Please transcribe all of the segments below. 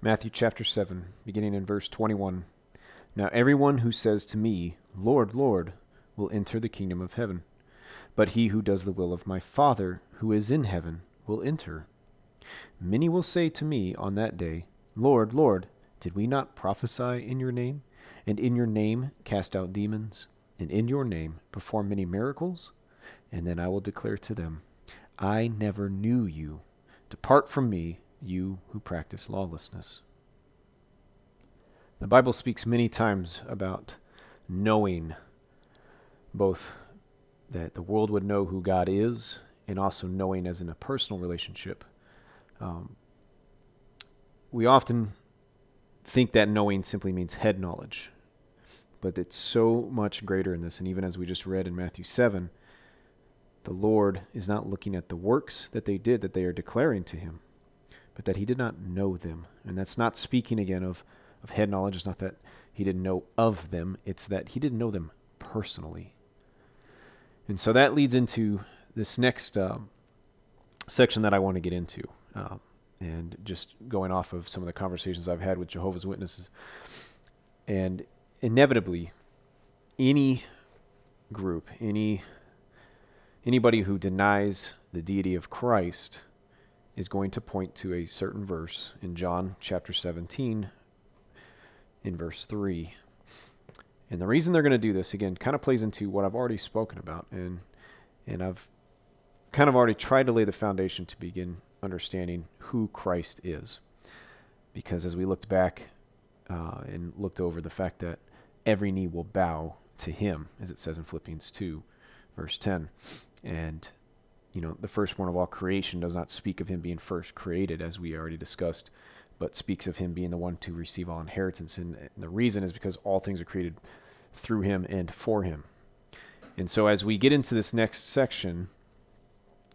Matthew chapter 7, beginning in verse 21. Now everyone who says to me, Lord, Lord, will enter the kingdom of heaven, but he who does the will of my Father who is in heaven will enter. Many will say to me on that day, Lord, Lord, did we not prophesy in your name, and in your name cast out demons, and in your name perform many miracles? And then I will declare to them, I never knew you. Depart from me you who practice lawlessness. The Bible speaks many times about knowing both that the world would know who God is and also knowing as in a personal relationship. Um, we often think that knowing simply means head knowledge, but it's so much greater in this. And even as we just read in Matthew 7, the Lord is not looking at the works that they did that they are declaring to Him but that he did not know them. And that's not speaking again of, of head knowledge. It's not that he didn't know of them, it's that he didn't know them personally. And so that leads into this next uh, section that I want to get into. Uh, and just going off of some of the conversations I've had with Jehovah's Witnesses. And inevitably, any group, any anybody who denies the deity of Christ is going to point to a certain verse in John chapter 17, in verse 3. And the reason they're going to do this, again, kind of plays into what I've already spoken about. And, and I've kind of already tried to lay the foundation to begin understanding who Christ is. Because as we looked back uh, and looked over the fact that every knee will bow to him, as it says in Philippians 2, verse 10. And you know, the firstborn of all creation does not speak of him being first created, as we already discussed, but speaks of him being the one to receive all inheritance. And, and the reason is because all things are created through him and for him. And so as we get into this next section,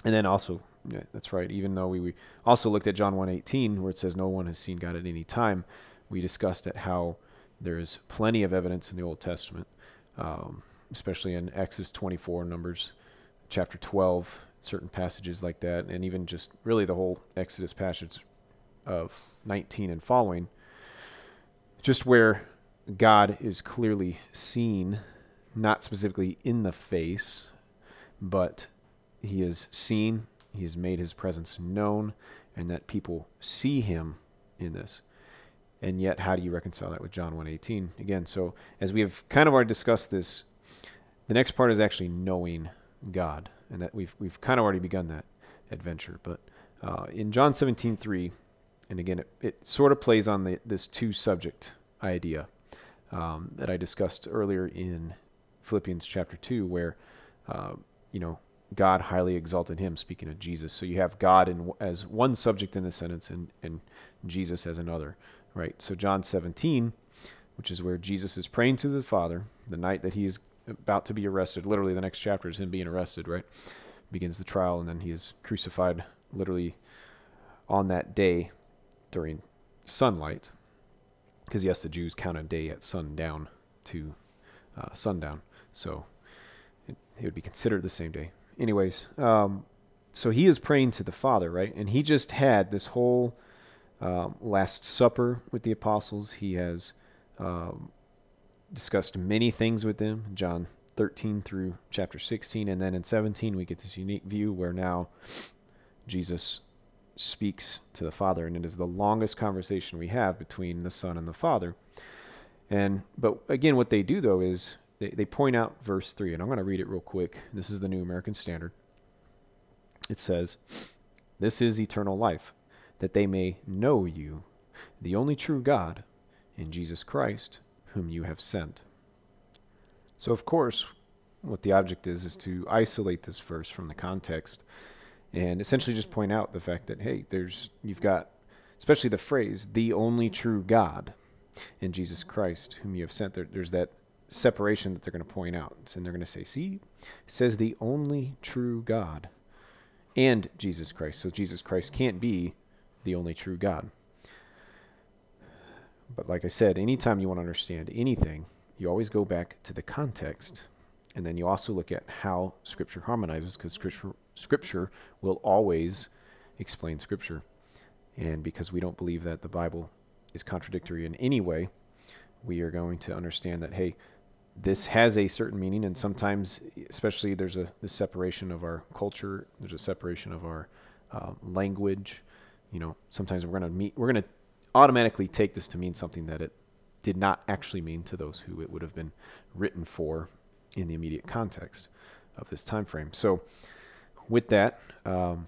and then also, yeah, that's right, even though we, we also looked at John 1.18, where it says no one has seen God at any time, we discussed at how there is plenty of evidence in the Old Testament, um, especially in Exodus 24, Numbers chapter 12, certain passages like that, and even just really the whole Exodus passage of 19 and following, just where God is clearly seen, not specifically in the face, but he is seen, he has made his presence known, and that people see him in this. And yet, how do you reconcile that with John 1:18? Again, so as we have kind of already discussed this, the next part is actually knowing God and that we've we've kind of already begun that adventure. But uh, in John 17, 3, and again, it, it sort of plays on the, this two subject idea um, that I discussed earlier in Philippians chapter 2, where, uh, you know, God highly exalted him, speaking of Jesus. So you have God in, as one subject in the sentence and, and Jesus as another, right? So John 17, which is where Jesus is praying to the Father the night that he is about to be arrested. Literally, the next chapter is him being arrested, right? Begins the trial, and then he is crucified literally on that day during sunlight. Because, yes, the Jews count a day at sundown to uh, sundown. So it, it, would be considered the same day. Anyways, um, so he is praying to the Father, right? And he just had this whole um, Last Supper with the apostles. He has um, discussed many things with them, John 13 through chapter 16. And then in 17, we get this unique view where now Jesus speaks to the Father, and it is the longest conversation we have between the Son and the Father. And but again, what they do though is they, they point out verse three, and I'm going to read it real quick. This is the New American Standard. It says, This is eternal life, that they may know you, the only true God, in Jesus Christ, whom you have sent. So, of course, what the object is, is to isolate this verse from the context and essentially just point out the fact that, hey, there's, you've got, especially the phrase, the only true God in Jesus Christ, whom you have sent. There, there's that separation that they're going to point out. And they're going to say, see, it says the only true God and Jesus Christ. So Jesus Christ can't be the only true God. But like I said, anytime you want to understand anything, you always go back to the context. And then you also look at how Scripture harmonizes, because scripture, scripture will always explain Scripture. And because we don't believe that the Bible is contradictory in any way, we are going to understand that, hey, this has a certain meaning, and sometimes, especially, there's a the separation of our culture, there's a separation of our uh, language. You know, sometimes we're going to meet, we're going to automatically take this to mean something that it did not actually mean to those who it would have been written for in the immediate context of this time frame. So, with that, um,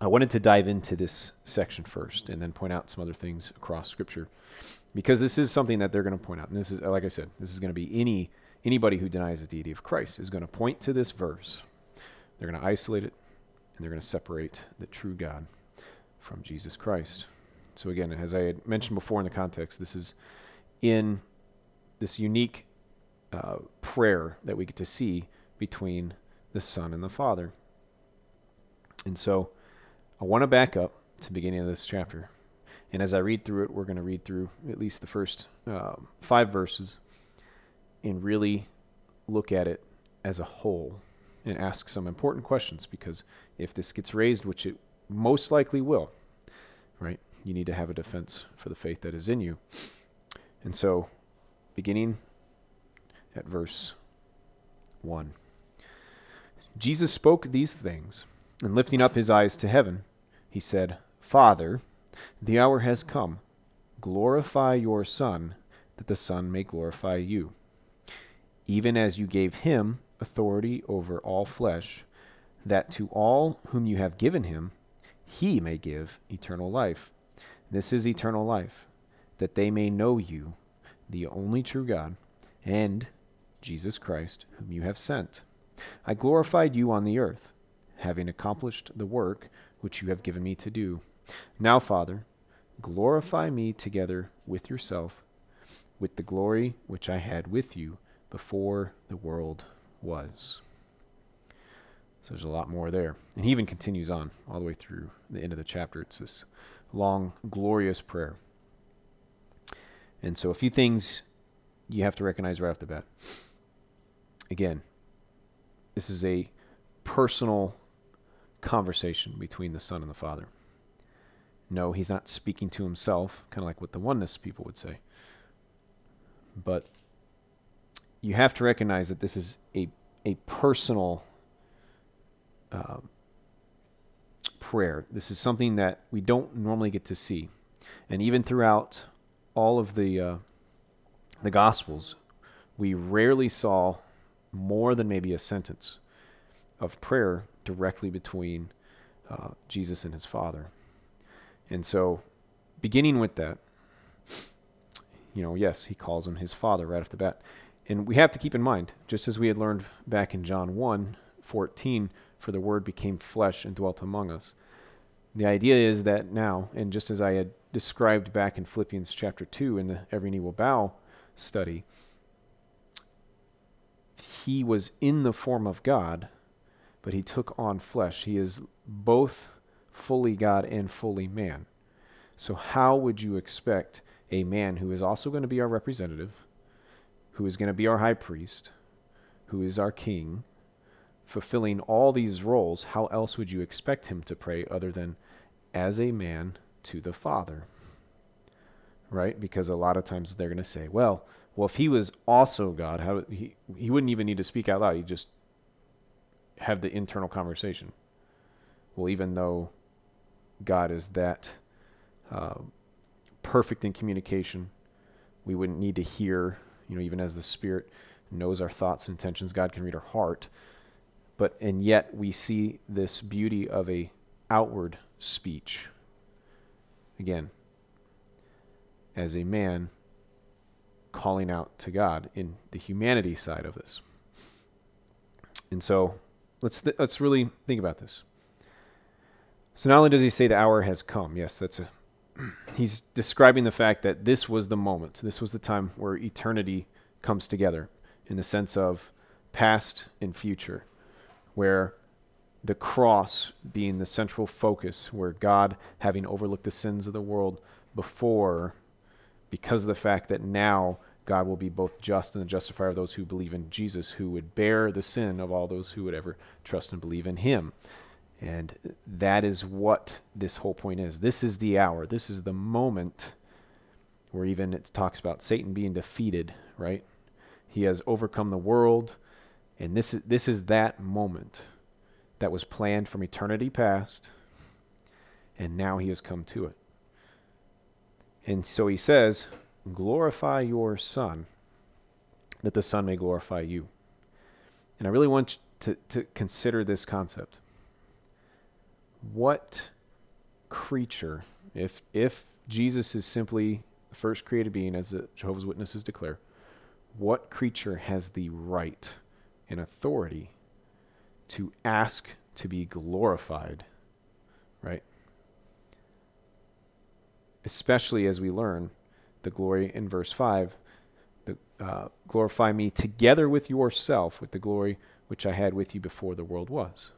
I wanted to dive into this section first, and then point out some other things across Scripture because this is something that they're going to point out. And this is, like I said, this is going to be any anybody who denies the deity of Christ is going to point to this verse. They're going to isolate it, and they're going to separate the true God from Jesus Christ. So again, as I had mentioned before in the context, this is in this unique uh, prayer that we get to see between the Son and the Father. And so I want to back up to the beginning of this chapter and as I read through it, we're going to read through at least the first uh, five verses and really look at it as a whole and ask some important questions because if this gets raised, which it most likely will, right, you need to have a defense for the faith that is in you. And so, beginning at verse 1 Jesus spoke these things, and lifting up his eyes to heaven, he said, Father, the hour has come. Glorify your Son, that the Son may glorify you. Even as you gave him authority over all flesh, that to all whom you have given him, he may give eternal life. This is eternal life, that they may know you, the only true God, and Jesus Christ, whom you have sent. I glorified you on the earth, having accomplished the work which you have given me to do. Now, Father, glorify me together with yourself, with the glory which I had with you before the world was. So there's a lot more there. And he even continues on all the way through the end of the chapter. It's this long, glorious prayer. And so a few things you have to recognize right off the bat. Again, this is a personal conversation between the Son and the Father. No, he's not speaking to himself, kind of like what the oneness people would say. But you have to recognize that this is a, a personal uh, prayer. This is something that we don't normally get to see. And even throughout all of the, uh, the Gospels, we rarely saw more than maybe a sentence of prayer directly between uh, Jesus and his Father. And so, beginning with that, you know, yes, he calls him his father right off the bat. And we have to keep in mind, just as we had learned back in John 1 14, for the word became flesh and dwelt among us. The idea is that now, and just as I had described back in Philippians chapter 2 in the Every Knee Will Bow study, he was in the form of God, but he took on flesh. He is both fully God and fully man. So, how would you expect a man who is also going to be our representative, who is going to be our high priest, who is our king, fulfilling all these roles, how else would you expect him to pray other than as a man to the Father? Right? Because a lot of times they're going to say, well, well, if he was also God, how he he wouldn't even need to speak out loud. He'd just have the internal conversation. Well, even though God is that uh, perfect in communication. We wouldn't need to hear, you know, even as the Spirit knows our thoughts and intentions, God can read our heart. But and yet we see this beauty of a outward speech. Again, as a man calling out to God in the humanity side of this. And so let's th- let's really think about this. So not only does he say the hour has come, yes, that's a he's describing the fact that this was the moment. This was the time where eternity comes together in the sense of past and future, where the cross being the central focus, where God, having overlooked the sins of the world before, because of the fact that now God will be both just and the justifier of those who believe in Jesus, who would bear the sin of all those who would ever trust and believe in him. And that is what this whole point is. This is the hour. This is the moment where even it talks about Satan being defeated, right? He has overcome the world, and this is this is that moment that was planned from eternity past, and now he has come to it. And so he says, glorify your son, that the son may glorify you. And I really want to, to consider this concept. What creature, if if Jesus is simply the first created being, as the Jehovah's Witnesses declare, what creature has the right and authority to ask to be glorified, right? Especially as we learn the glory in verse 5 the, uh, glorify me together with yourself with the glory which I had with you before the world was.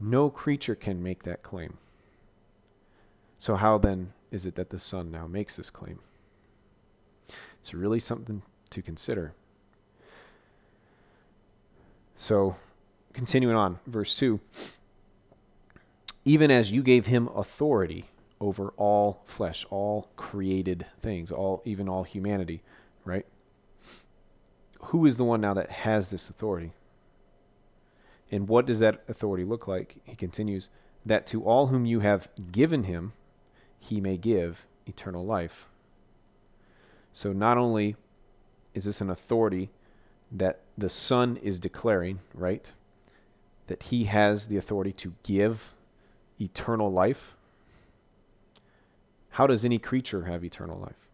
No creature can make that claim. So, how then is it that the Son now makes this claim? It's really something to consider. So, continuing on, verse 2 Even as you gave him authority over all flesh, all created things, all even all humanity, right? Who is the one now that has this authority? And what does that authority look like? He continues, that to all whom you have given him, he may give eternal life. So not only is this an authority that the Son is declaring, right? That he has the authority to give eternal life. How does any creature have eternal life?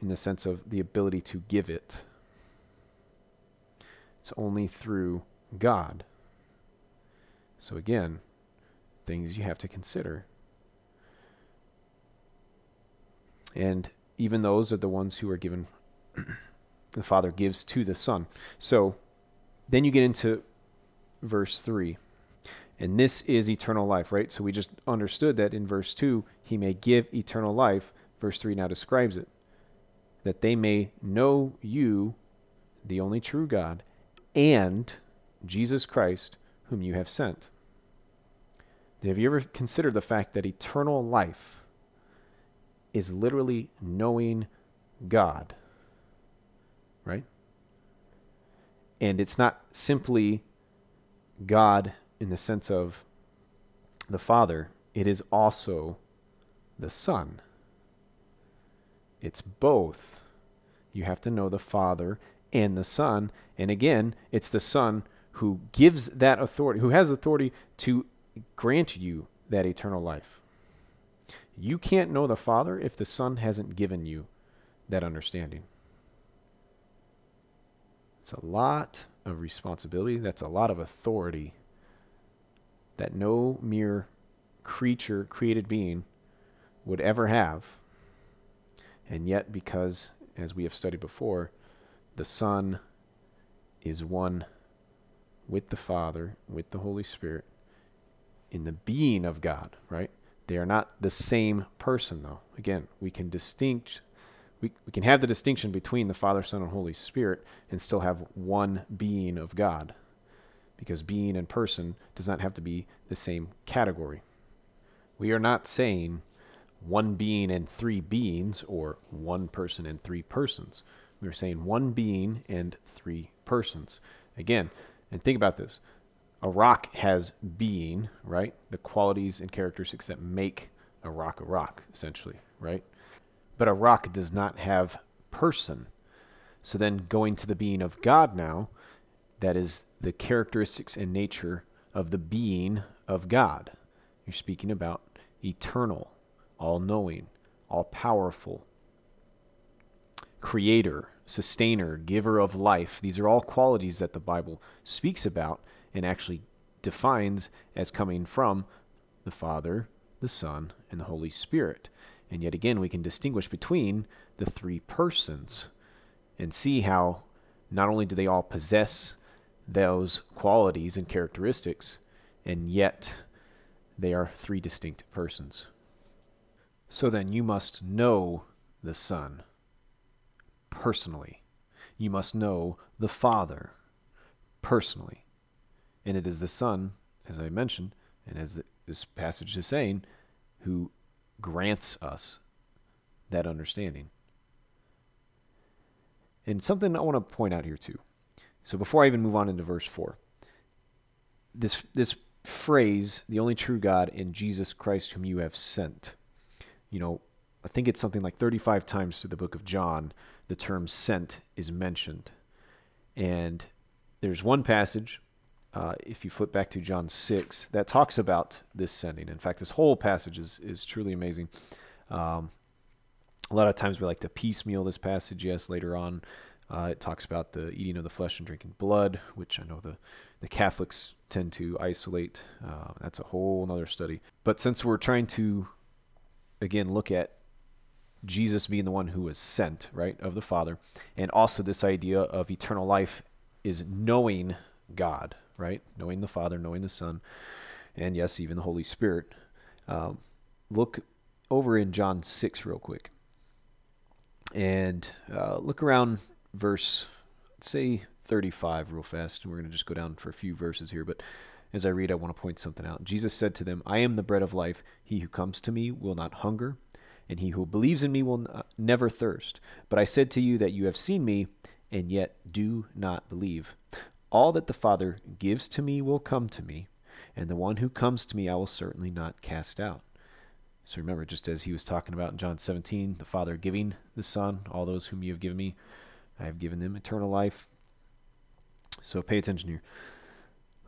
In the sense of the ability to give it. It's only through God. So, again, things you have to consider. And even those are the ones who are given, the Father gives to the Son. So then you get into verse 3. And this is eternal life, right? So we just understood that in verse 2, he may give eternal life. Verse 3 now describes it that they may know you, the only true God, and Jesus Christ, whom you have sent. Have you ever considered the fact that eternal life is literally knowing God. Right? And it's not simply God in the sense of the Father, it is also the Son. It's both. You have to know the Father and the Son. And again, it's the Son who gives that authority, who has authority to grant you that eternal life. You can't know the Father if the Son hasn't given you that understanding. It's a lot of responsibility. That's a lot of authority that no mere creature, created being, would ever have. And yet, because, as we have studied before, the Son is one with the Father, with the Holy Spirit, in the being of God, right? They are not the same person, though. Again, we can distinct, we, we can have the distinction between the Father, Son, and Holy Spirit and still have one being of God. Because being and person does not have to be the same category. We are not saying one being and three beings or one person and three persons. We are saying one being and three persons. Again, and think about this a rock has being, right? The qualities and characteristics that make a rock a rock, essentially, right? But a rock does not have person. So then going to the being of God now, that is the characteristics and nature of the being of God. You're speaking about eternal, all knowing, all powerful, creator, sustainer, giver of life. These are all qualities that the Bible speaks about and actually defines as coming from the Father, the Son, and the Holy Spirit. And yet again, we can distinguish between the three persons and see how not only do they all possess those qualities and characteristics, and yet they are three distinct persons. So then you must know the Son personally. You must know the Father personally. And it is the Son, as I mentioned, and as this passage is saying, who grants us that understanding. And something I want to point out here too. So before I even move on into verse 4, this this phrase, the only true God and Jesus Christ whom you have sent. You know, I think it's something like 35 times through the book of John the term sent is mentioned. And there's one passage uh, if you flip back to John 6, that talks about this sending. In fact, this whole passage is, is truly amazing. Um, a lot of times we like to piecemeal this passage. Yes, later on, uh, it talks about the eating of the flesh and drinking blood, which I know the, the Catholics tend to isolate. Uh, that's a whole other study. But since we're trying to, again, look at Jesus being the one who was sent, right, of the Father, and also this idea of eternal life is knowing God, right? Knowing the Father, knowing the Son, and yes, even the Holy Spirit. Um, look over in John 6 real quick. And uh, look around verse, say 35 real fast. And we're going to just go down for a few verses here. But as I read, I want to point something out. Jesus said to them, I am the bread of life. He who comes to me will not hunger, and he who believes in me will never thirst. But I said to you that you have seen me, and yet do not believe. All that the Father gives to me will come to me, and the one who comes to me I will certainly not cast out. So remember, just as he was talking about in John 17, the Father giving the Son, all those whom you have given me, I have given them eternal life. So pay attention here.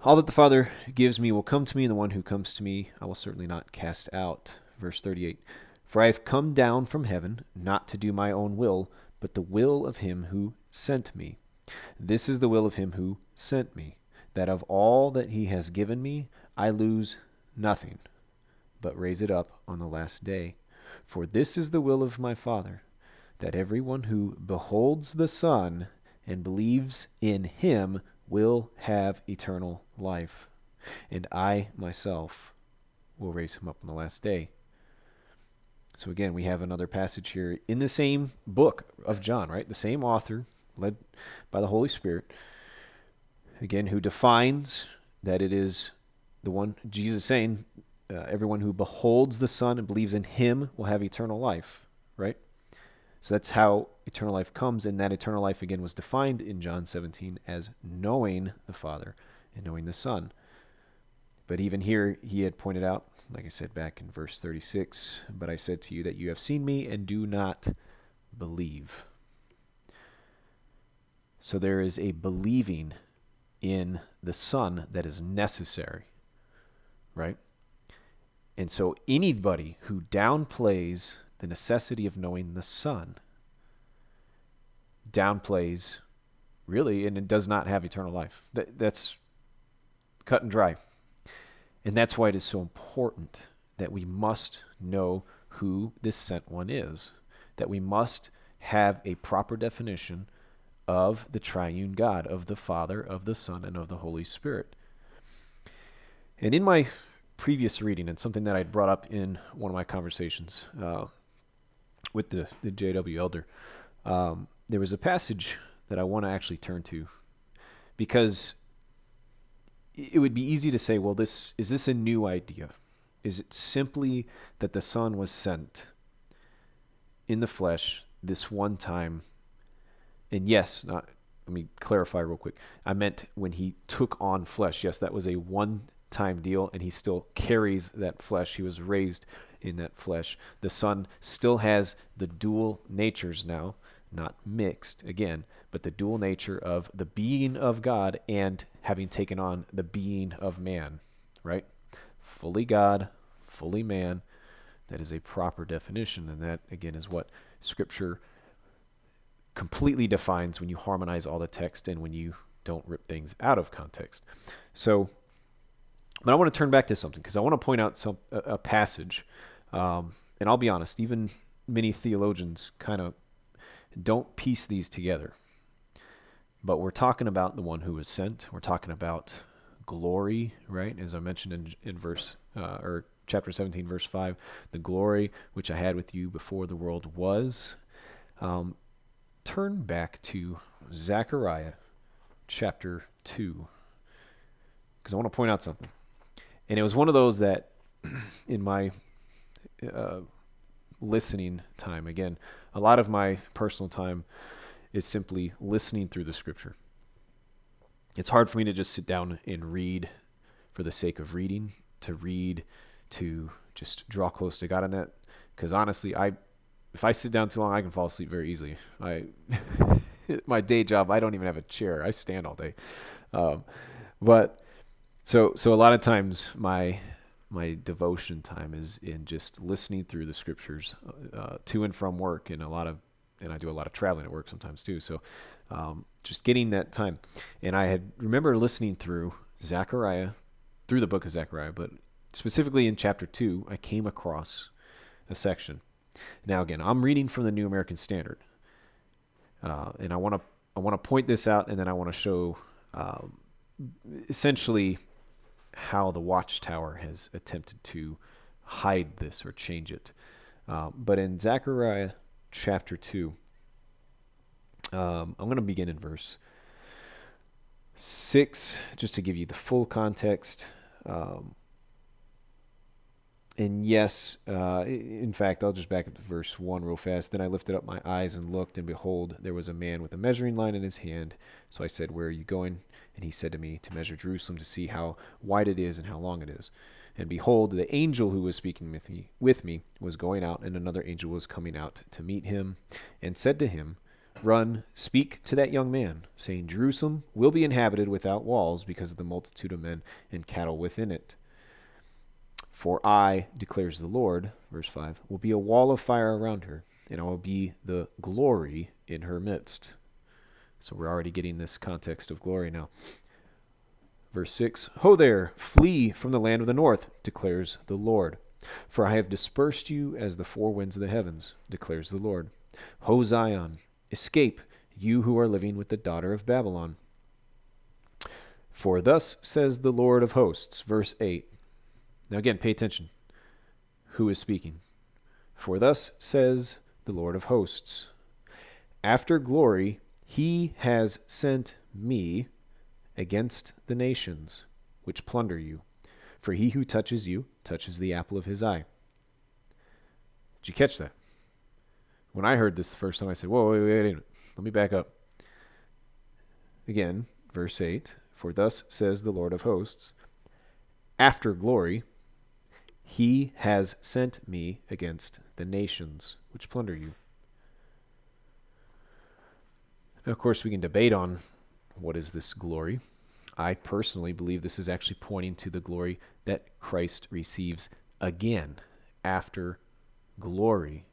All that the Father gives me will come to me, and the one who comes to me I will certainly not cast out. Verse 38 For I have come down from heaven, not to do my own will, but the will of him who sent me. This is the will of him who sent me, that of all that he has given me I lose nothing, but raise it up on the last day. For this is the will of my Father, that every one who beholds the Son and believes in him will have eternal life, and I myself will raise him up on the last day. So again, we have another passage here in the same book of John, right? The same author, led by the Holy Spirit, again, who defines that it is the one, Jesus saying, uh, everyone who beholds the Son and believes in him will have eternal life, right? So that's how eternal life comes, and that eternal life again was defined in John 17 as knowing the Father and knowing the Son. But even here, he had pointed out, like I said back in verse 36, but I said to you that you have seen me and do not believe. So there is a believing in the Son that is necessary, right? And so anybody who downplays the necessity of knowing the Son downplays really and it does not have eternal life. That, that's cut and dry. And that's why it is so important that we must know who this sent one is, that we must have a proper definition of the triune God, of the Father, of the Son, and of the Holy Spirit. And in my previous reading, and something that I'd brought up in one of my conversations uh, with the, the JW Elder, um, there was a passage that I want to actually turn to because it would be easy to say, well, this is this a new idea? Is it simply that the Son was sent in the flesh this one time and yes, not, let me clarify real quick. I meant when he took on flesh. Yes, that was a one time deal, and he still carries that flesh. He was raised in that flesh. The Son still has the dual natures now, not mixed again, but the dual nature of the being of God and having taken on the being of man, right? Fully God, fully man. That is a proper definition, and that again is what Scripture completely defines when you harmonize all the text and when you don't rip things out of context. So, but I want to turn back to something because I want to point out some a, a passage, um, and I'll be honest, even many theologians kind of don't piece these together. But we're talking about the one who was sent. We're talking about glory, right? As I mentioned in, in verse uh, or chapter 17, verse 5, the glory which I had with you before the world was. Um, turn back to Zechariah chapter 2 because I want to point out something. And it was one of those that in my uh, listening time. Again, a lot of my personal time is simply listening through the scripture. It's hard for me to just sit down and read for the sake of reading, to read, to just draw close to God in that. Because honestly, I if I sit down too long, I can fall asleep very easily. I my day job, I don't even have a chair. I stand all day. Um, but so so a lot of times my my devotion time is in just listening through the scriptures uh, to and from work, and a lot of and I do a lot of traveling at work sometimes too. So um, just getting that time, and I had remember listening through Zechariah, through the book of Zechariah, but specifically in chapter two, I came across a section. Now again, I'm reading from the New American Standard, uh, and I want to I want to point this out, and then I want to show um, essentially how the Watchtower has attempted to hide this or change it. Uh, but in Zechariah chapter 2, um, I'm going to begin in verse 6, just to give you the full context. Um, and yes, uh, in fact, I'll just back up to verse 1 real fast. Then I lifted up my eyes and looked, and behold, there was a man with a measuring line in his hand. So I said, Where are you going? And he said to me, To measure Jerusalem, to see how wide it is and how long it is. And behold, the angel who was speaking with me, with me was going out, and another angel was coming out to meet him, and said to him, Run, speak to that young man, saying, Jerusalem will be inhabited without walls because of the multitude of men and cattle within it. For I, declares the Lord, verse 5, will be a wall of fire around her, and I will be the glory in her midst. So we're already getting this context of glory now. Verse 6 Ho there, flee from the land of the north, declares the Lord. For I have dispersed you as the four winds of the heavens, declares the Lord. Ho Zion, escape, you who are living with the daughter of Babylon. For thus says the Lord of hosts, verse 8 now, again, pay attention. Who is speaking? For thus says the Lord of hosts After glory, he has sent me against the nations which plunder you. For he who touches you touches the apple of his eye. Did you catch that? When I heard this the first time, I said, Whoa, wait, wait, wait, let me back up. Again, verse 8 For thus says the Lord of hosts, after glory, he has sent me against the nations which plunder you. Now, of course, we can debate on what is this glory. I personally believe this is actually pointing to the glory that Christ receives again after glory.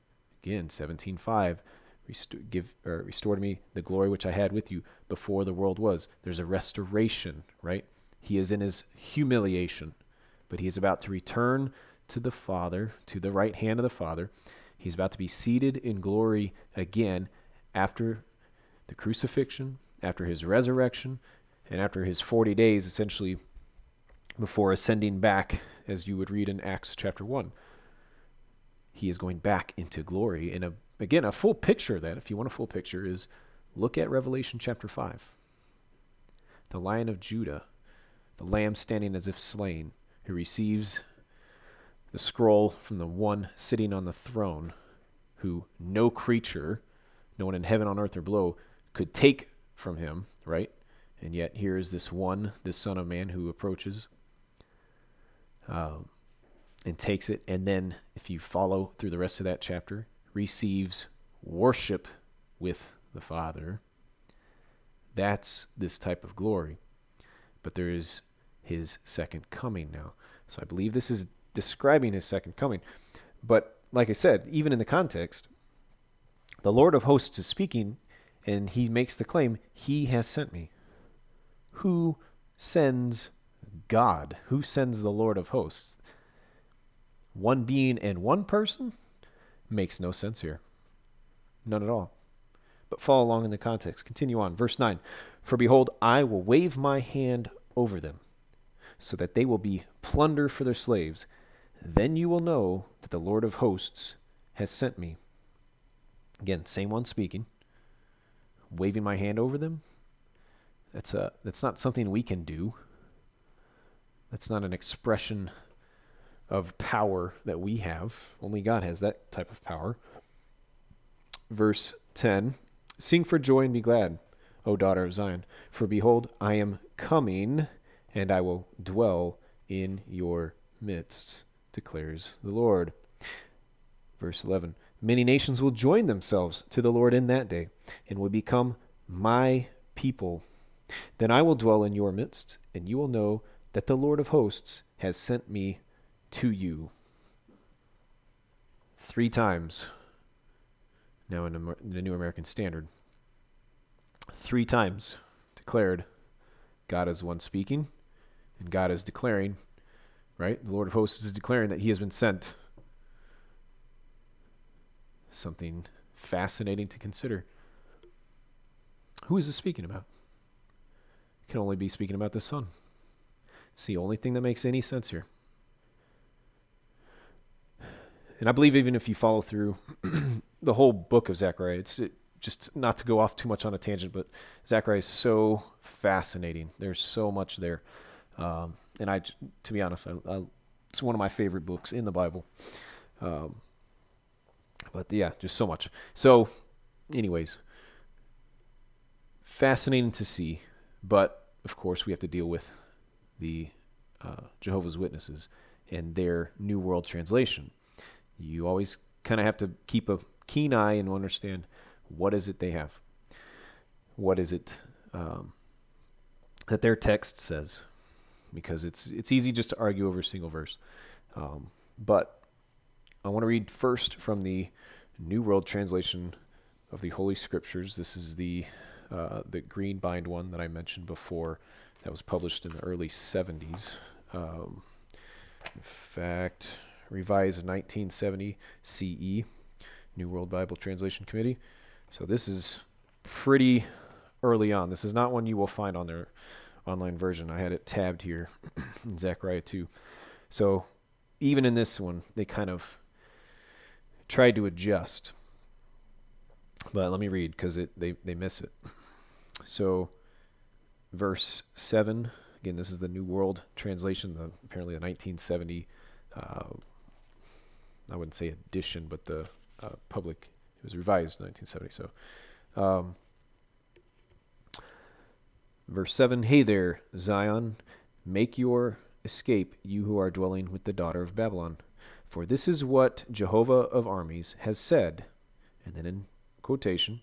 Again, 17:5 Rest- give or restore to me the glory which I had with you before the world was. There's a restoration, right? He is in his humiliation, but he is about to return to the Father, to the right hand of the Father. He's about to be seated in glory again after the crucifixion, after his resurrection, and after his 40 days, essentially before ascending back, as you would read in Acts chapter 1. He is going back into glory. And a, again, a full picture of that, if you want a full picture, is look at Revelation chapter 5. The lion of Judah, the lamb standing as if slain, who receives the scroll from the one sitting on the throne, who no creature, no one in heaven, on earth, or below, could take from him, right? And yet here is this one, this Son of Man, who approaches um, and takes it. And then, if you follow through the rest of that chapter, receives worship with the Father. That's this type of glory. But there is his second coming now. So I believe this is describing his second coming. But like I said, even in the context, the Lord of hosts is speaking and he makes the claim, He has sent me. Who sends God? Who sends the Lord of hosts? One being and one person? Makes no sense here. None at all. But follow along in the context. Continue on. Verse 9 For behold, I will wave my hand over them, so that they will be plunder for their slaves, then you will know that the Lord of hosts has sent me. Again, same one speaking, waving my hand over them. That's a that's not something we can do. That's not an expression of power that we have. Only God has that type of power. Verse 10 Sing for joy and be glad, O daughter of Zion, for behold, I am coming, and I will dwell in your midst, declares the Lord. Verse 11 Many nations will join themselves to the Lord in that day, and will become my people. Then I will dwell in your midst, and you will know that the Lord of hosts has sent me to you. Three times now in the New American Standard. Three times declared God is one speaking, and God is declaring, right? The Lord of hosts is declaring that he has been sent. Something fascinating to consider. Who is this speaking about? It can only be speaking about the Son. It's the only thing that makes any sense here. And I believe even if you follow through the whole book of Zechariah, it's it, just not to go off too much on a tangent, but Zechariah is so fascinating. There's so much there. Um, and I, to be honest, I, I, it's one of my favorite books in the Bible. Um, but yeah, just so much. So, anyways, fascinating to see, but of course we have to deal with the uh, Jehovah's Witnesses and their New World Translation. You always kind of have to keep a keen eye and understand what is it they have. What is it um, that their text says? Because it's it's easy just to argue over a single verse. Um, but I want to read first from the New World Translation of the Holy Scriptures. This is the uh, the green bind one that I mentioned before that was published in the early 70s. Um, in fact, revised in 1970 CE, New World Bible Translation Committee. So this is pretty early on. This is not one you will find on their online version. I had it tabbed here in Zechariah 2. So even in this one, they kind of tried to adjust. But let me read because they, they miss it. So verse 7. Again, this is the New World Translation, the apparently the 1970. Uh, I wouldn't say edition, but the uh, public. It was revised in 1970. So, um, verse 7 Hey there, Zion, make your escape, you who are dwelling with the daughter of Babylon. For this is what Jehovah of armies has said. And then in quotation,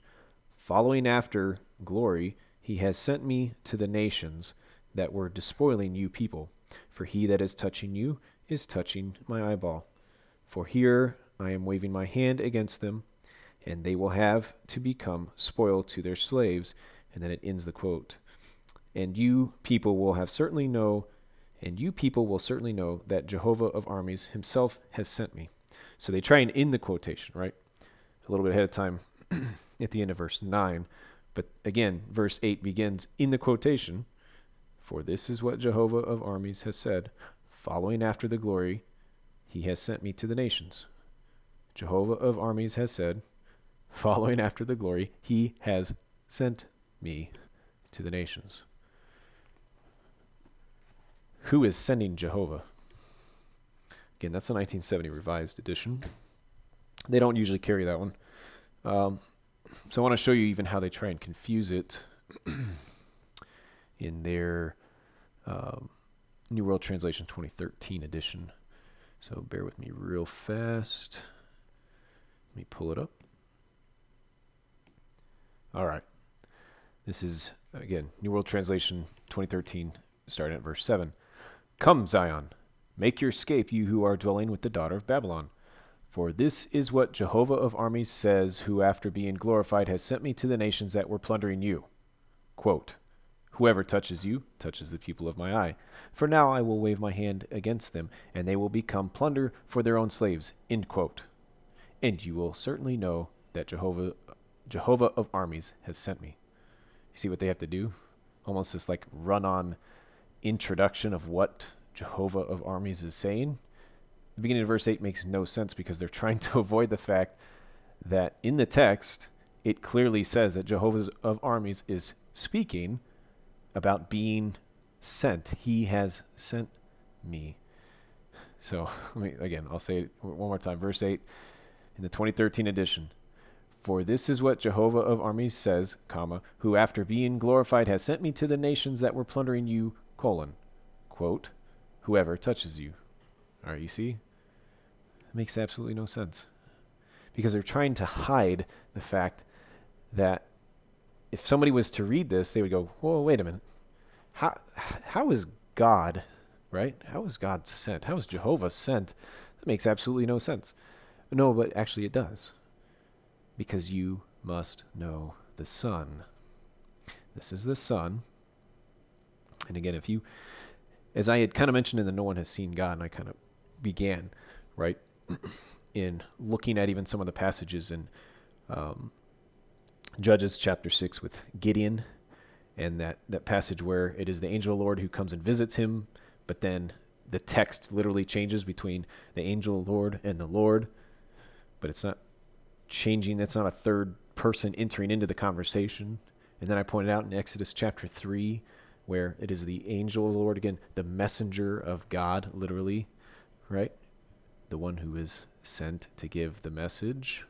following after glory, he has sent me to the nations that were despoiling you people. For he that is touching you is touching my eyeball. For here I am waving my hand against them, and they will have to become spoil to their slaves. And then it ends the quote. And you people will have certainly know, and you people will certainly know that Jehovah of armies himself has sent me. So they try and end the quotation, right? A little bit ahead of time at the end of verse 9. But again, verse 8 begins in the quotation For this is what Jehovah of armies has said, following after the glory, he has sent me to the nations. Jehovah of armies has said, following after the glory, he has sent me to the nations. Who is sending Jehovah? Again, that's the 1970 revised edition. They don't usually carry that one. Um, so I want to show you even how they try and confuse it in their um, New World Translation 2013 edition. So bear with me real fast. Let me pull it up. All right. This is, again, New World Translation 2013, starting at verse 7. Come, Zion, make your escape, you who are dwelling with the daughter of Babylon. For this is what Jehovah of armies says, who after being glorified has sent me to the nations that were plundering you. Quote, Whoever touches you touches the people of my eye. For now I will wave my hand against them, and they will become plunder for their own slaves. End quote. And you will certainly know that Jehovah Jehovah of armies has sent me. You see what they have to do? Almost this like run on introduction of what Jehovah of armies is saying the beginning of verse 8 makes no sense because they're trying to avoid the fact that in the text, it clearly says that Jehovah of armies is speaking about being sent. He has sent me. So, me, again, I'll say it one more time. Verse 8 in the 2013 edition. For this is what Jehovah of armies says, comma, who after being glorified has sent me to the nations that were plundering you, colon, quote, whoever touches you. All right, you see? It makes absolutely no sense. Because they're trying to hide the fact that if somebody was to read this, they would go, whoa, wait a minute. How, how is God, right? How is God sent? How is Jehovah sent? That makes absolutely no sense. No, but actually it does because you must know the Son. This is the Son. And again, if you, as I had kind of mentioned in the No One Has Seen God, and I kind of began, right, in looking at even some of the passages in um, Judges chapter 6 with Gideon, and that, that passage where it is the angel of the Lord who comes and visits him, but then the text literally changes between the angel of the Lord and the Lord, but it's not changing. It's not a third person entering into the conversation. And then I pointed out in Exodus chapter 3, where it is the angel of the Lord, again, the messenger of God, literally, right? The one who is sent to give the message,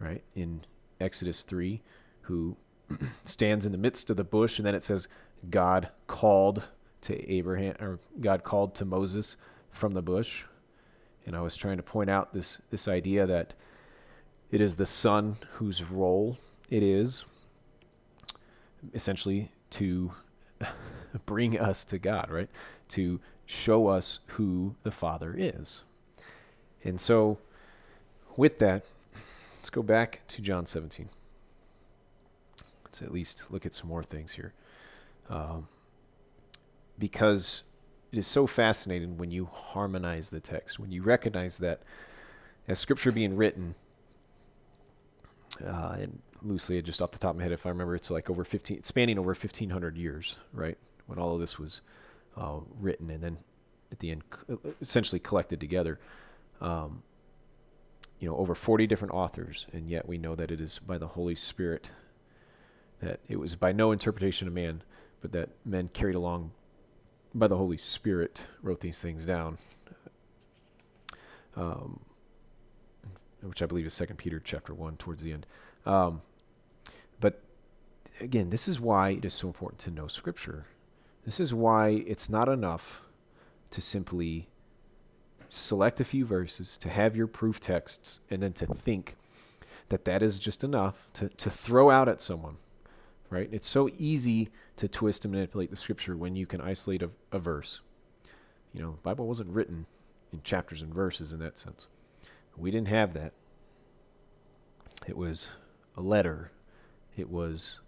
right? In Exodus 3, who stands in the midst of the bush, and then it says, God called to Abraham, or God called to Moses from the bush. And I was trying to point out this, this idea that it is the Son whose role it is essentially to bring us to God, right? To show us who the Father is. And so, with that, let's go back to John 17. Let's at least look at some more things here. Um, because it is so fascinating when you harmonize the text, when you recognize that as scripture being written, uh, and loosely, just off the top of my head, if I remember, it's like over 15, spanning over 1,500 years, right? When all of this was uh, written and then at the end, uh, essentially collected together. Um, you know, over 40 different authors, and yet we know that it is by the Holy Spirit, that it was by no interpretation of man, but that men carried along by the Holy Spirit wrote these things down. Um, which I believe is Second Peter chapter one towards the end. Um, but again, this is why it is so important to know Scripture. This is why it's not enough to simply select a few verses, to have your proof texts, and then to think that that is just enough to, to throw out at someone, right? It's so easy to twist and manipulate the Scripture when you can isolate a, a verse. You know, the Bible wasn't written in chapters and verses in that sense. We didn't have that. It was a letter. It was,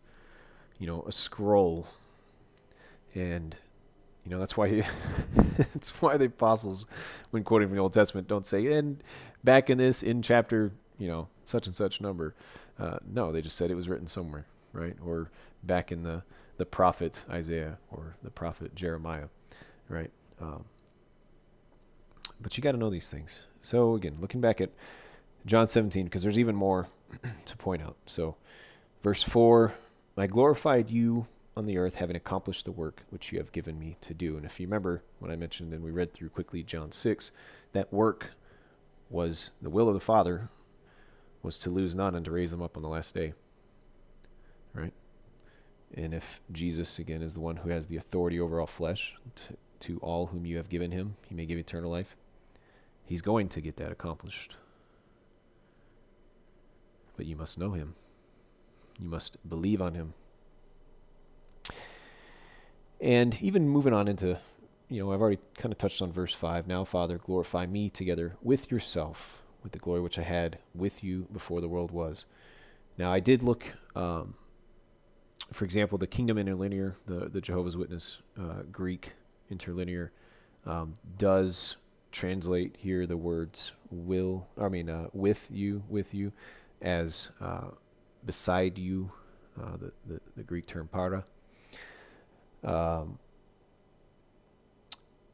you know, a scroll. And, you know, that's why that's why the apostles, when quoting from the Old Testament, don't say, and back in this, in chapter, you know, such and such number. Uh, no, they just said it was written somewhere, right? Or back in the, the prophet Isaiah or the prophet Jeremiah, right? Um, but you got to know these things. So again, looking back at John 17, because there's even more to point out. So, verse 4 I glorified you on the earth, having accomplished the work which you have given me to do. And if you remember when I mentioned and we read through quickly John 6, that work was the will of the Father was to lose none and to raise them up on the last day. Right? And if Jesus, again, is the one who has the authority over all flesh, to, to all whom you have given him, he may give eternal life He's going to get that accomplished. But you must know him. You must believe on him. And even moving on into, you know, I've already kind of touched on verse 5. Now, Father, glorify me together with yourself, with the glory which I had with you before the world was. Now, I did look, um, for example, the Kingdom Interlinear, the, the Jehovah's Witness uh, Greek interlinear, um, does translate here the words will, I mean, uh, with you, with you, as uh, beside you, uh, the, the, the, Greek term para, um,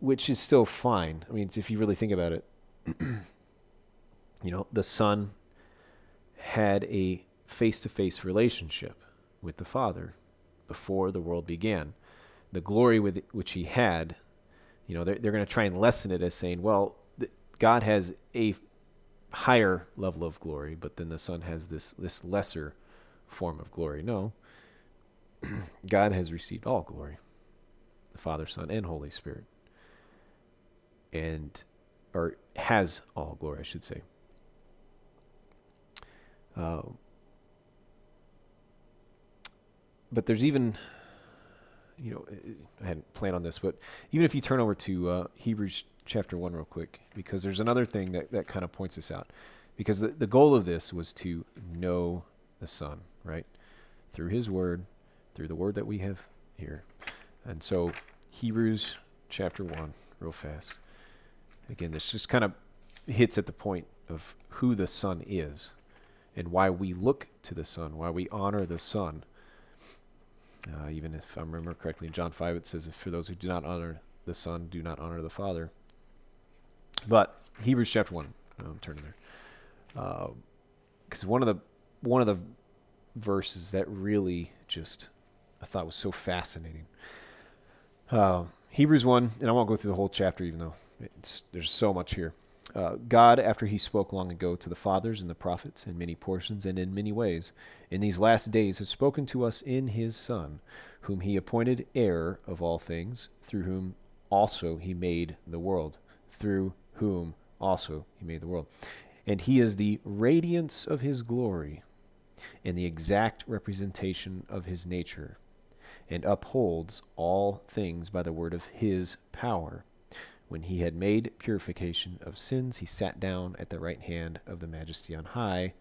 which is still fine. I mean, if you really think about it, you know, the Son had a face to face relationship with the Father before the world began. The glory with which he had you know, they're, they're going to try and lessen it as saying, well, God has a higher level of glory, but then the Son has this this lesser form of glory. No, God has received all glory, the Father, Son, and Holy Spirit, and or has all glory, I should say. Uh, but there's even, you know, I hadn't planned on this, but even if you turn over to uh, Hebrews chapter 1 real quick, because there's another thing that, that kind of points us out. Because the, the goal of this was to know the Son, right? Through His Word, through the Word that we have here. And so, Hebrews chapter 1, real fast. Again, this just kind of hits at the point of who the Son is and why we look to the Son, why we honor the Son. Uh, even if I remember correctly, in John 5, it says, For those who do not honor the Son, do not honor the Father. But Hebrews chapter 1, I'm turning there because uh, one of the one of the verses that really just I thought was so fascinating. Uh, Hebrews one, and I won't go through the whole chapter, even though there's so much here. Uh, God, after He spoke long ago to the fathers and the prophets in many portions and in many ways, in these last days has spoken to us in His Son, whom He appointed heir of all things, through whom also He made the world, through whom also He made the world and he is the radiance of his glory and the exact representation of his nature, and upholds all things by the word of his power. When he had made purification of sins, he sat down at the right hand of the majesty on high,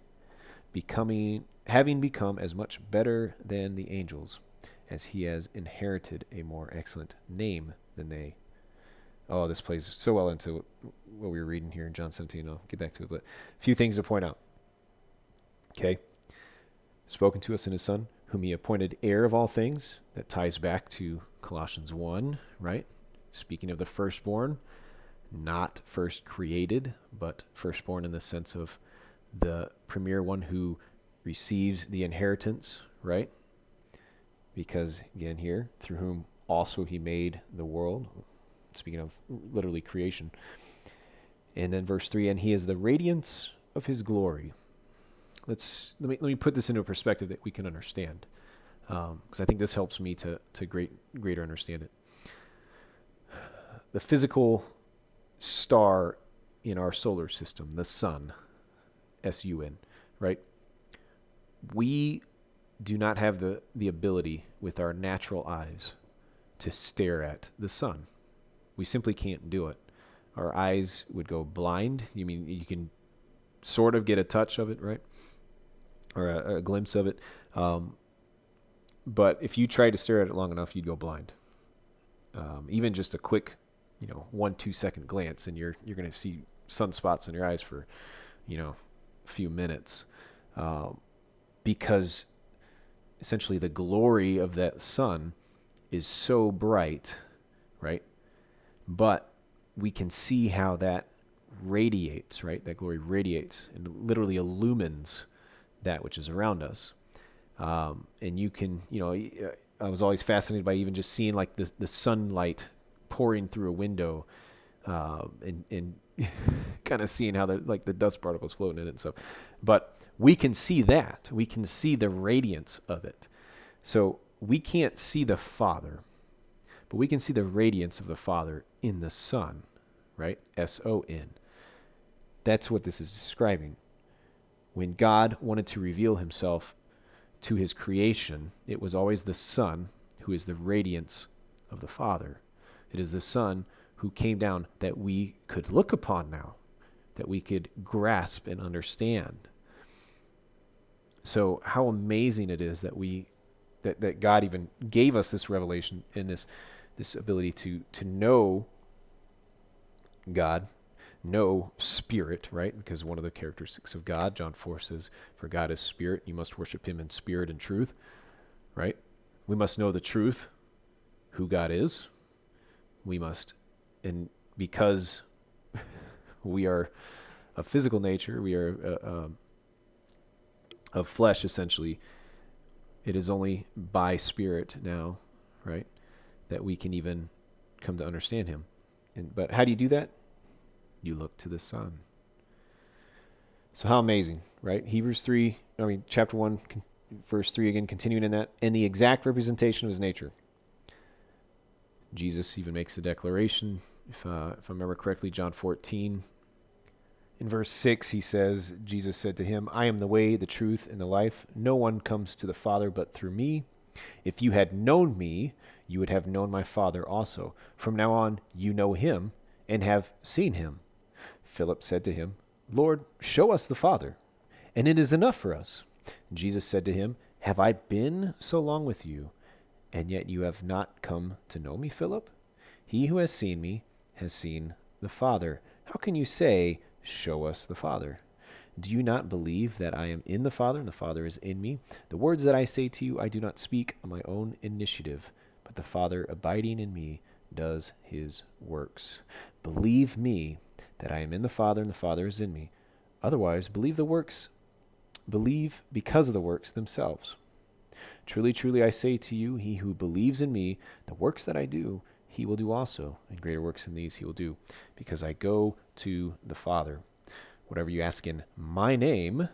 becoming having become as much better than the angels, as he has inherited a more excellent name than they oh, this plays so well into what we were reading here in John 17. I'll get back to it, but a few things to point out. Okay. Spoken to us in his Son, whom he appointed heir of all things. That ties back to Colossians 1, right? Speaking of the firstborn, not first created, but firstborn in the sense of the premier one who receives the inheritance, right? Because, again, here, through whom also he made the world, speaking of literally creation. And then verse 3 and he is the radiance of his glory. Let's let me let me put this into a perspective that we can understand. Because um, I think this helps me to to great greater understand it. The physical star in our solar system, the sun, S U N, right? We do not have the, the ability with our natural eyes to stare at the sun. We simply can't do it. Our eyes would go blind. You mean you can sort of get a touch of it, right? Or a, a glimpse of it. Um, but if you try to stare at it long enough, you'd go blind. Um, even just a quick, you know, one two second glance, and you're you're going to see sunspots in your eyes for, you know, a few minutes, um, because essentially the glory of that sun is so bright, right? But we can see how that radiates, right? That glory radiates and literally illumines that which is around us. Um, and you can, you know, I was always fascinated by even just seeing like the the sunlight pouring through a window, uh, and and kind of seeing how the like the dust particles floating in it. So, but we can see that we can see the radiance of it. So we can't see the Father, but we can see the radiance of the Father in the Son, right? S O N. That's what this is describing. When God wanted to reveal himself to his creation, it was always the Son who is the radiance of the Father. It is the Son who came down that we could look upon now, that we could grasp and understand. So how amazing it is that we that, that God even gave us this revelation in this this ability to to know God, know spirit, right? Because one of the characteristics of God, John 4 says, For God is spirit, you must worship him in spirit and truth, right? We must know the truth, who God is. We must, and because we are of physical nature, we are uh, uh, of flesh essentially, it is only by spirit now, right? That we can even come to understand him. And, but how do you do that? You look to the Son. So how amazing, right? Hebrews 3, I mean, chapter 1, verse 3 again, continuing in that, and the exact representation of his nature. Jesus even makes a declaration, if, uh, if I remember correctly, John 14. In verse 6, he says, Jesus said to him, I am the way, the truth, and the life. No one comes to the Father but through me. If you had known me, you would have known my Father also. From now on, you know him and have seen him. Philip said to him, Lord, show us the Father, and it is enough for us. Jesus said to him, Have I been so long with you, and yet you have not come to know me, Philip? He who has seen me has seen the Father. How can you say, Show us the Father? Do you not believe that I am in the Father, and the Father is in me? The words that I say to you, I do not speak on my own initiative, but the Father abiding in me does his works. Believe me that I am in the Father, and the Father is in me. Otherwise, believe the works, believe because of the works themselves. Truly, truly, I say to you, he who believes in me, the works that I do, he will do also, and greater works than these he will do, because I go to the Father. Whatever you ask in my name,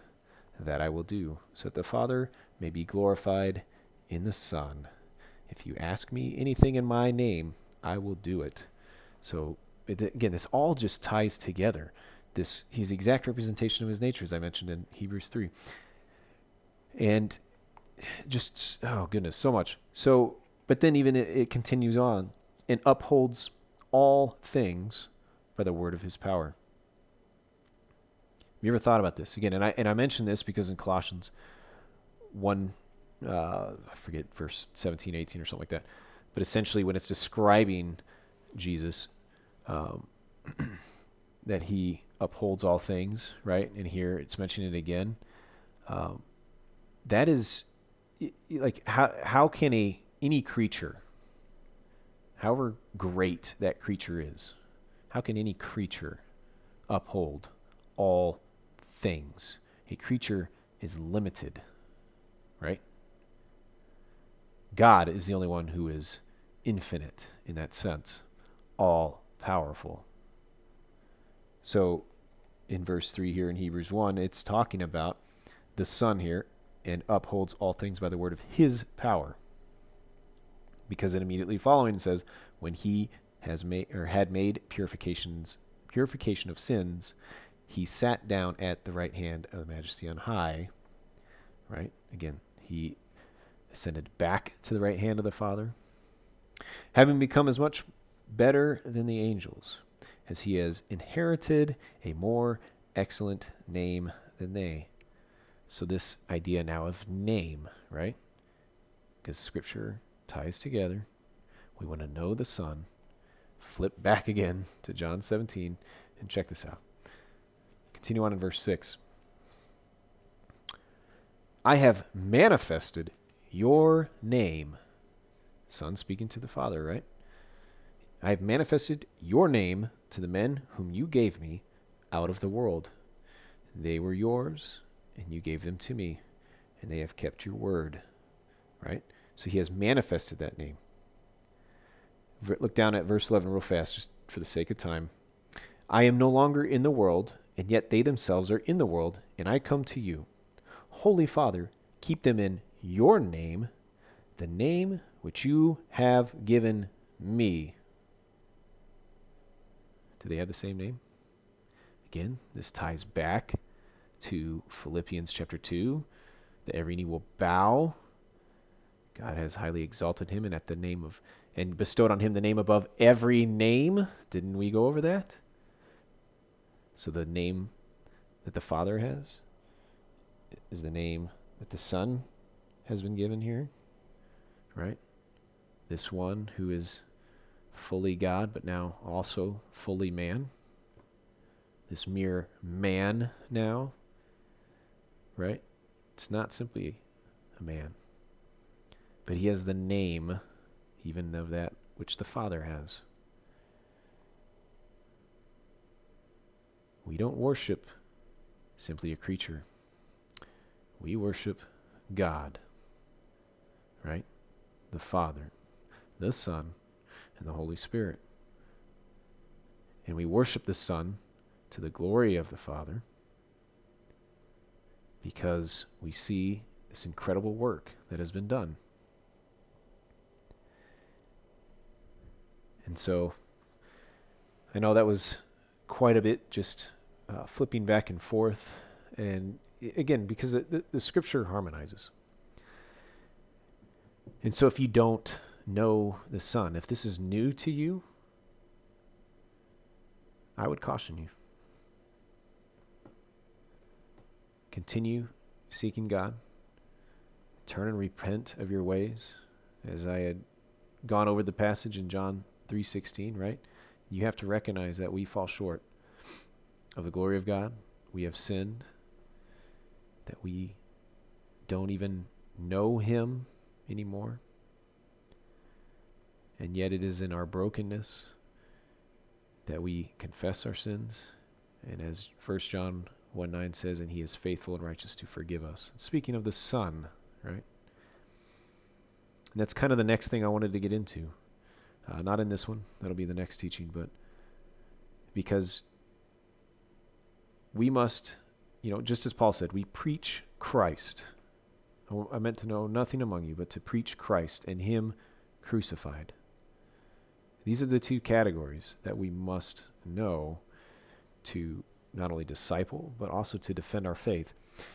that I will do, so that the Father may be glorified in the Son. If you ask me anything in my name, I will do it. So, again, this all just ties together. This the exact representation of his nature, as I mentioned in Hebrews 3. And just, oh goodness, so much. So, but then even it, it continues on and upholds all things by the word of his power. Have you ever thought about this again? And I and I mentioned this because in Colossians one, uh, I forget verse 17, 18 or something like that. But essentially, when it's describing Jesus, um, that he upholds all things, right? And here it's mentioning it again. Um, that is like how how can a any creature however great that creature is, how can any creature uphold all things? A creature is limited, right? God is the only one who is infinite in that sense, all powerful. So in verse 3 here in Hebrews 1, it's talking about the Son here and upholds all things by the word of his power because it immediately following says, when he has made or had made purifications purification of sins, he sat down at the right hand of the majesty on high. Right? Again, he ascended back to the right hand of the Father, having become as much better than the angels, as he has inherited a more excellent name than they. So this idea now of name, right? Because scripture ties together. We want to know the Son. Flip back again to John 17 and check this out. Continue on in verse 6. I have manifested your name. Son speaking to the Father, right? I have manifested your name to the men whom you gave me out of the world. They were yours, and you gave them to me, and they have kept your word. Right? So he has manifested that name. Look down at verse 11 real fast, just for the sake of time. I am no longer in the world, and yet they themselves are in the world, and I come to you. Holy Father, keep them in your name, the name which you have given me. Do they have the same name? Again, this ties back to Philippians chapter 2 that every knee will bow God has highly exalted him and at the name of and bestowed on him the name above every name. Didn't we go over that? So the name that the Father has is the name that the Son has been given here. Right? This one who is fully God, but now also fully man. This mere man now. Right? It's not simply a man but he has the name even of that which the Father has. We don't worship simply a creature. We worship God, right? The Father, the Son, and the Holy Spirit. And we worship the Son to the glory of the Father because we see this incredible work that has been done. And so I know that was quite a bit just uh, flipping back and forth. And again, because the, the, the scripture harmonizes. And so if you don't know the Son, if this is new to you, I would caution you. Continue seeking God. Turn and repent of your ways. As I had gone over the passage in John 3:16, right? You have to recognize that we fall short of the glory of God. We have sinned. That we don't even know him anymore. And yet it is in our brokenness that we confess our sins. And as 1 John 1 9 says, and he is faithful and righteous to forgive us. Speaking of the Son, right? And that's kind of the next thing I wanted to get into. Uh, not in this one, that'll be the next teaching, but because we must, you know, just as Paul said, we preach Christ. I meant to know nothing among you but to preach Christ and Him crucified. These are the two categories that we must know to not only disciple, but also to defend our faith.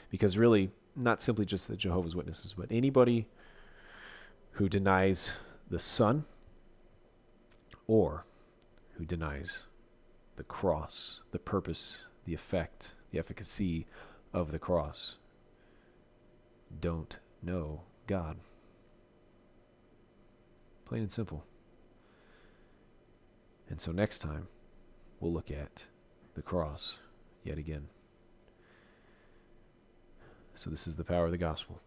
Because really, not simply just the Jehovah's Witnesses, but anybody who denies the Son or who denies the cross, the purpose, the effect, the efficacy of the cross, don't know God. Plain and simple. And so next time, we'll look at the cross yet again. So, this is the power of the gospel.